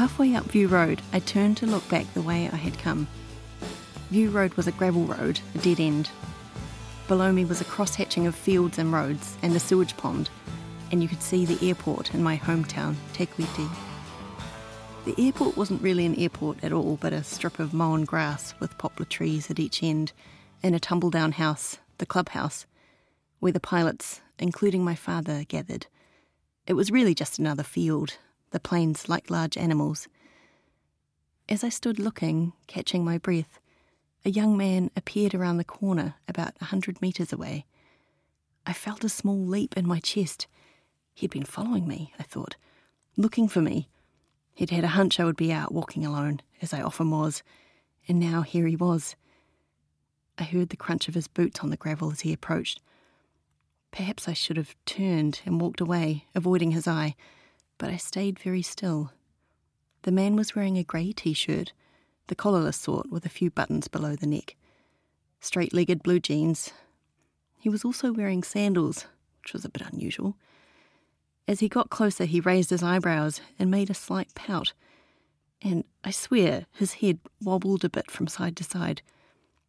Halfway up View Road, I turned to look back the way I had come. View Road was a gravel road, a dead end. Below me was a cross hatching of fields and roads and a sewage pond, and you could see the airport in my hometown, Te Kuiti. The airport wasn't really an airport at all, but a strip of mown grass with poplar trees at each end, and a tumble down house, the clubhouse, where the pilots, including my father, gathered. It was really just another field, the planes like large animals. As I stood looking, catching my breath, a young man appeared around the corner about a hundred metres away. I felt a small leap in my chest. He'd been following me, I thought, looking for me. He'd had a hunch I would be out walking alone, as I often was, and now here he was. I heard the crunch of his boots on the gravel as he approached. Perhaps I should have turned and walked away, avoiding his eye but I stayed very still. The man was wearing a grey t shirt, the collarless sort with a few buttons below the neck, straight legged blue jeans. He was also wearing sandals, which was a bit unusual. As he got closer, he raised his eyebrows and made a slight pout, and I swear his head wobbled a bit from side to side.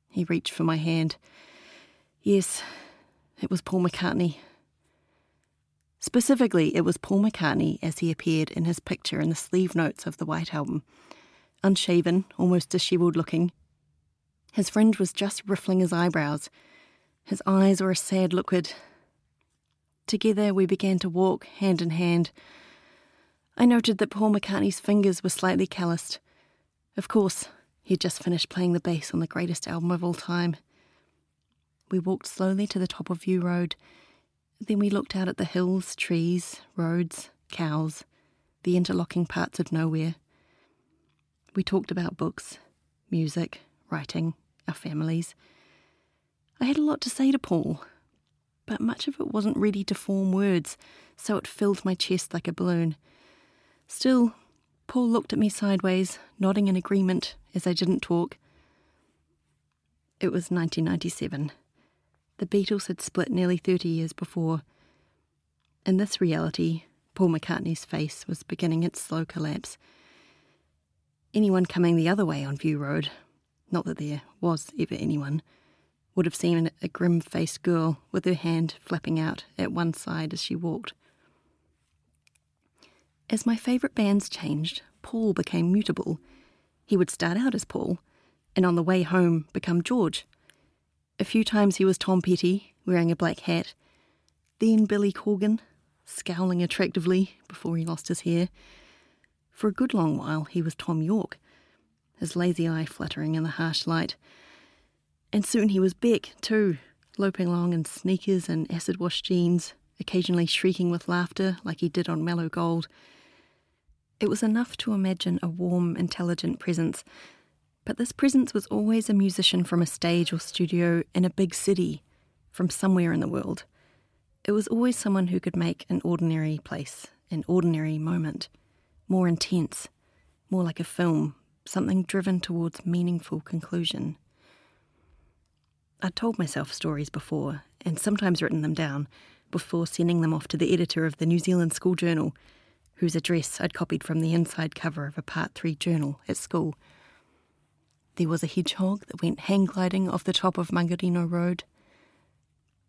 He reached for my hand. Yes, it was Paul McCartney. Specifically, it was Paul McCartney as he appeared in his picture in the sleeve notes of the White Album. Unshaven, almost dishevelled looking. His fringe was just riffling his eyebrows. His eyes were a sad liquid. Together we began to walk hand in hand. I noted that Paul McCartney's fingers were slightly calloused. Of course, he'd just finished playing the bass on the greatest album of all time. We walked slowly to the top of View Road then we looked out at the hills, trees, roads, cows, the interlocking parts of nowhere. We talked about books, music, writing, our families. I had a lot to say to Paul, but much of it wasn't ready to form words, so it filled my chest like a balloon. Still, Paul looked at me sideways, nodding in agreement as I didn't talk. It was 1997. The Beatles had split nearly 30 years before. In this reality, Paul McCartney's face was beginning its slow collapse. Anyone coming the other way on View Road, not that there was ever anyone, would have seen a grim faced girl with her hand flapping out at one side as she walked. As my favourite bands changed, Paul became mutable. He would start out as Paul, and on the way home become George. A few times he was Tom Petty, wearing a black hat. Then Billy Corgan, scowling attractively before he lost his hair. For a good long while he was Thom Yorke, his lazy eye fluttering in the harsh light. And soon he was Beck, too, loping along in sneakers and acid wash jeans, occasionally shrieking with laughter like he did on Mellow Gold. It was enough to imagine a warm, intelligent presence but this presence was always a musician from a stage or studio in a big city, from somewhere in the world. It was always someone who could make an ordinary place, an ordinary moment, more intense, more like a film, something driven towards meaningful conclusion. I'd told myself stories before, and sometimes written them down, before sending them off to the editor of the New Zealand School Journal, whose address I'd copied from the inside cover of a Part 3 journal at school. There was a hedgehog that went hang gliding off the top of Mangarino Road.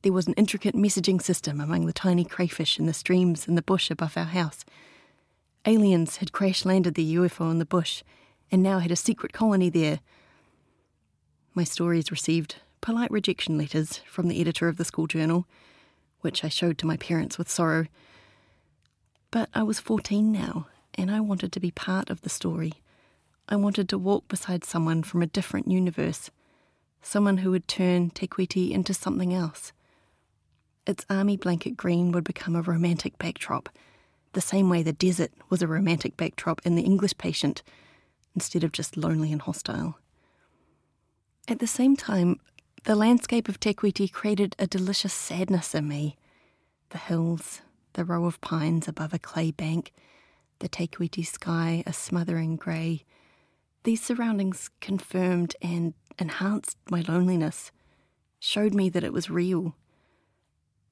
There was an intricate messaging system among the tiny crayfish in the streams in the bush above our house. Aliens had crash landed the UFO in the bush and now had a secret colony there. My stories received polite rejection letters from the editor of the school journal, which I showed to my parents with sorrow. But I was 14 now, and I wanted to be part of the story. I wanted to walk beside someone from a different universe, someone who would turn Te Kuiti into something else. Its army blanket green would become a romantic backdrop, the same way the desert was a romantic backdrop in The English Patient, instead of just lonely and hostile. At the same time, the landscape of Te Kuiti created a delicious sadness in me. The hills, the row of pines above a clay bank, the Te Kuiti sky a smothering grey. These surroundings confirmed and enhanced my loneliness, showed me that it was real.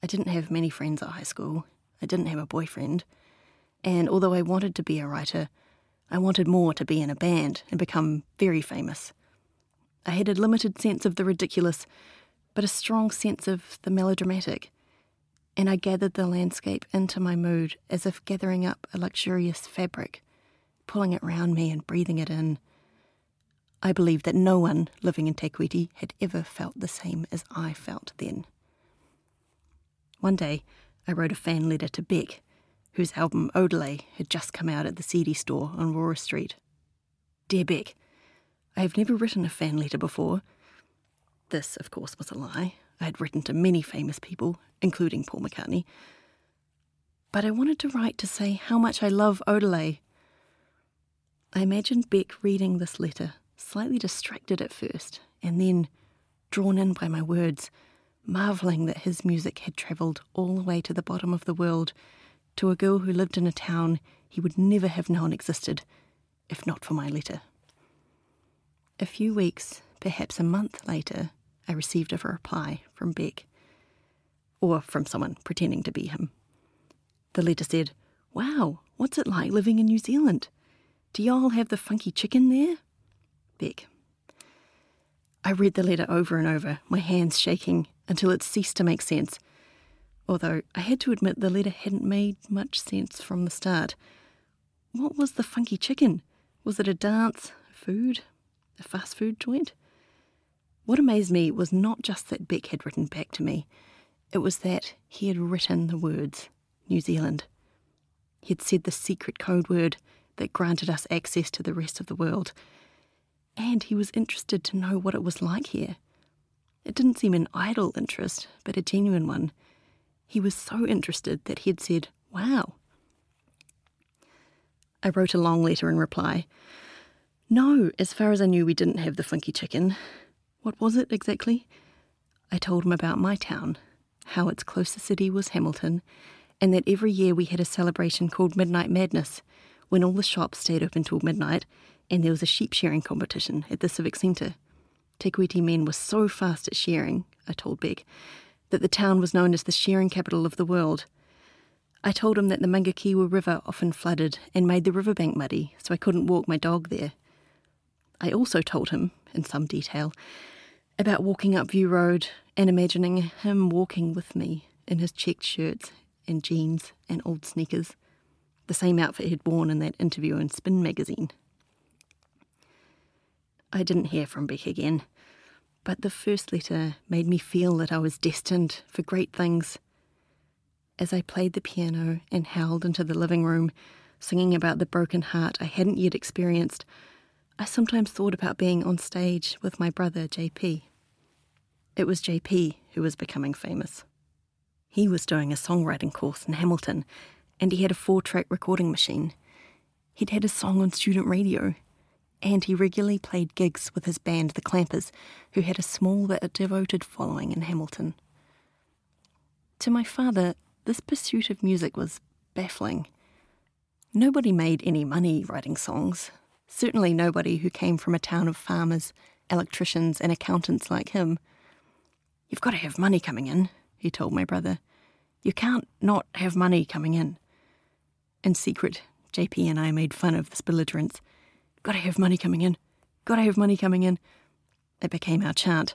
I didn't have many friends at high school. I didn't have a boyfriend. And although I wanted to be a writer, I wanted more to be in a band and become very famous. I had a limited sense of the ridiculous, but a strong sense of the melodramatic, and I gathered the landscape into my mood as if gathering up a luxurious fabric, pulling it round me and breathing it in. I believe that no one living in Te Kuiti had ever felt the same as I felt then. One day, I wrote a fan letter to Beck, whose album Odelay had just come out at the CD store on Aurora Street. Dear Beck, I have never written a fan letter before. This, of course, was a lie. I had written to many famous people, including Paul McCartney. But I wanted to write to say how much I love Odelay. I imagined Beck reading this letter, slightly distracted at first, and then drawn in by my words, marvelling that his music had travelled all the way to the bottom of the world to a girl who lived in a town he would never have known existed, if not for my letter. A few weeks, perhaps a month later, I received a reply from Beck, or from someone pretending to be him. The letter said, Wow, what's it like living in New Zealand? Do y'all have the funky chicken there? Beck. I read the letter over and over, my hands shaking until it ceased to make sense. Although I had to admit the letter hadn't made much sense from the start. What was the funky chicken? Was it a dance, food, a fast food joint. What amazed me was not just that Beck had written back to me, it was that he had written the words New Zealand. He had said the secret code word that granted us access to the rest of the world. And he was interested to know what it was like here. It didn't seem an idle interest, but a genuine one. He was so interested that he had said, Wow. I wrote a long letter in reply, no, as far as I knew, we didn't have the funky chicken. What was it exactly? I told him about my town, how its closest city was Hamilton, and that every year we had a celebration called Midnight Madness, when all the shops stayed open till midnight, and there was a sheep shearing competition at the Civic Centre. Te Kuiti men were so fast at shearing, I told Beck, that the town was known as the shearing capital of the world. I told him that the Mangaokewa River often flooded and made the riverbank muddy, so I couldn't walk my dog there. I also told him, in some detail, about walking up View Road and imagining him walking with me in his checked shirts and jeans and old sneakers, the same outfit he'd worn in that interview in Spin magazine. I didn't hear from Beck again, but the first letter made me feel that I was destined for great things. As I played the piano and howled into the living room, singing about the broken heart I hadn't yet experienced, I sometimes thought about being on stage with my brother JP. It was JP who was becoming famous. He was doing a songwriting course in Hamilton, and he had a four track recording machine. He'd had a song on student radio, and he regularly played gigs with his band, The Clampers, who had a small but devoted following in Hamilton. To my father, this pursuit of music was baffling. Nobody made any money writing songs, Certainly nobody who came from a town of farmers, electricians, and accountants like him. You've got to have money coming in, he told my brother. You can't not have money coming in. In secret, JP and I made fun of this belligerence. Gotta have money coming in. Gotta have money coming in. It became our chant.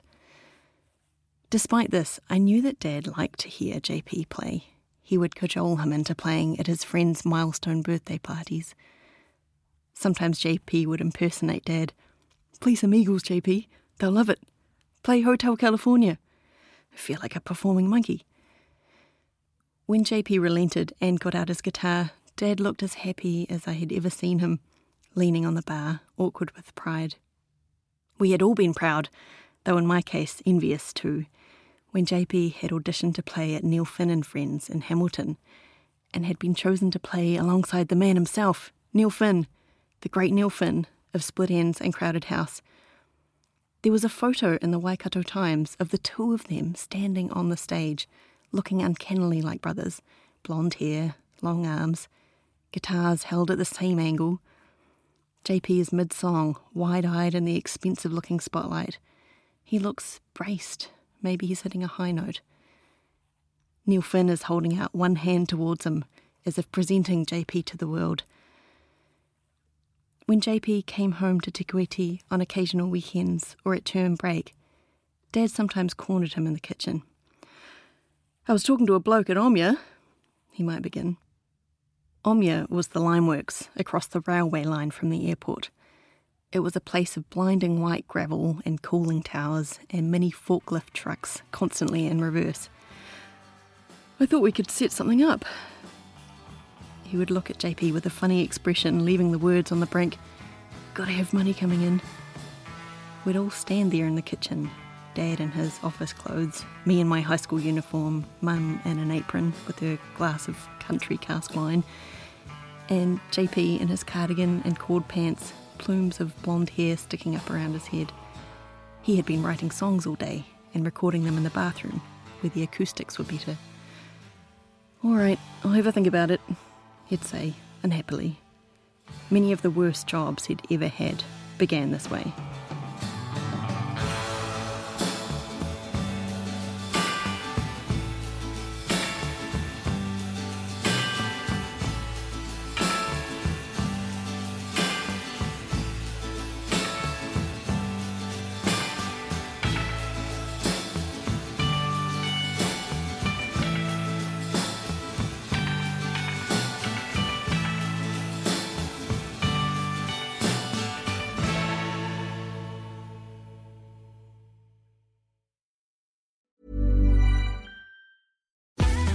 Despite this, I knew that Dad liked to hear JP play. He would cajole him into playing at his friends' milestone birthday parties. Sometimes JP would impersonate Dad. Play some Eagles, JP. They'll love it. Play Hotel California. I feel like a performing monkey. When JP relented and got out his guitar, Dad looked as happy as I had ever seen him, leaning on the bar, awkward with pride. We had all been proud, though in my case, envious too, when JP had auditioned to play at Neil Finn and Friends in Hamilton and had been chosen to play alongside the man himself, Neil Finn, the great Neil Finn of Split Enz and Crowded House. There was a photo in the Waikato Times of the two of them standing on the stage, looking uncannily like brothers blonde hair, long arms, guitars held at the same angle. JP is mid song, wide eyed in the expensive looking spotlight. He looks braced. Maybe he's hitting a high note. Neil Finn is holding out one hand towards him, as if presenting JP to the world. When JP came home to Te Kuiti on occasional weekends or at term break, Dad sometimes cornered him in the kitchen. I was talking to a bloke at Omya, he might begin. Omya was the limeworks across the railway line from the airport. It was a place of blinding white gravel and cooling towers and many forklift trucks constantly in reverse. I thought we could set something up. He would look at JP with a funny expression, leaving the words on the brink. Gotta have money coming in. We'd all stand there in the kitchen, Dad in his office clothes, me in my high school uniform, Mum in an apron with her glass of country cask wine, and JP in his cardigan and cord pants, plumes of blonde hair sticking up around his head. He had been writing songs all day and recording them in the bathroom, where the acoustics were better. All right, I'll have a think about it, he'd say, unhappily. Many of the worst jobs he'd ever had began this way.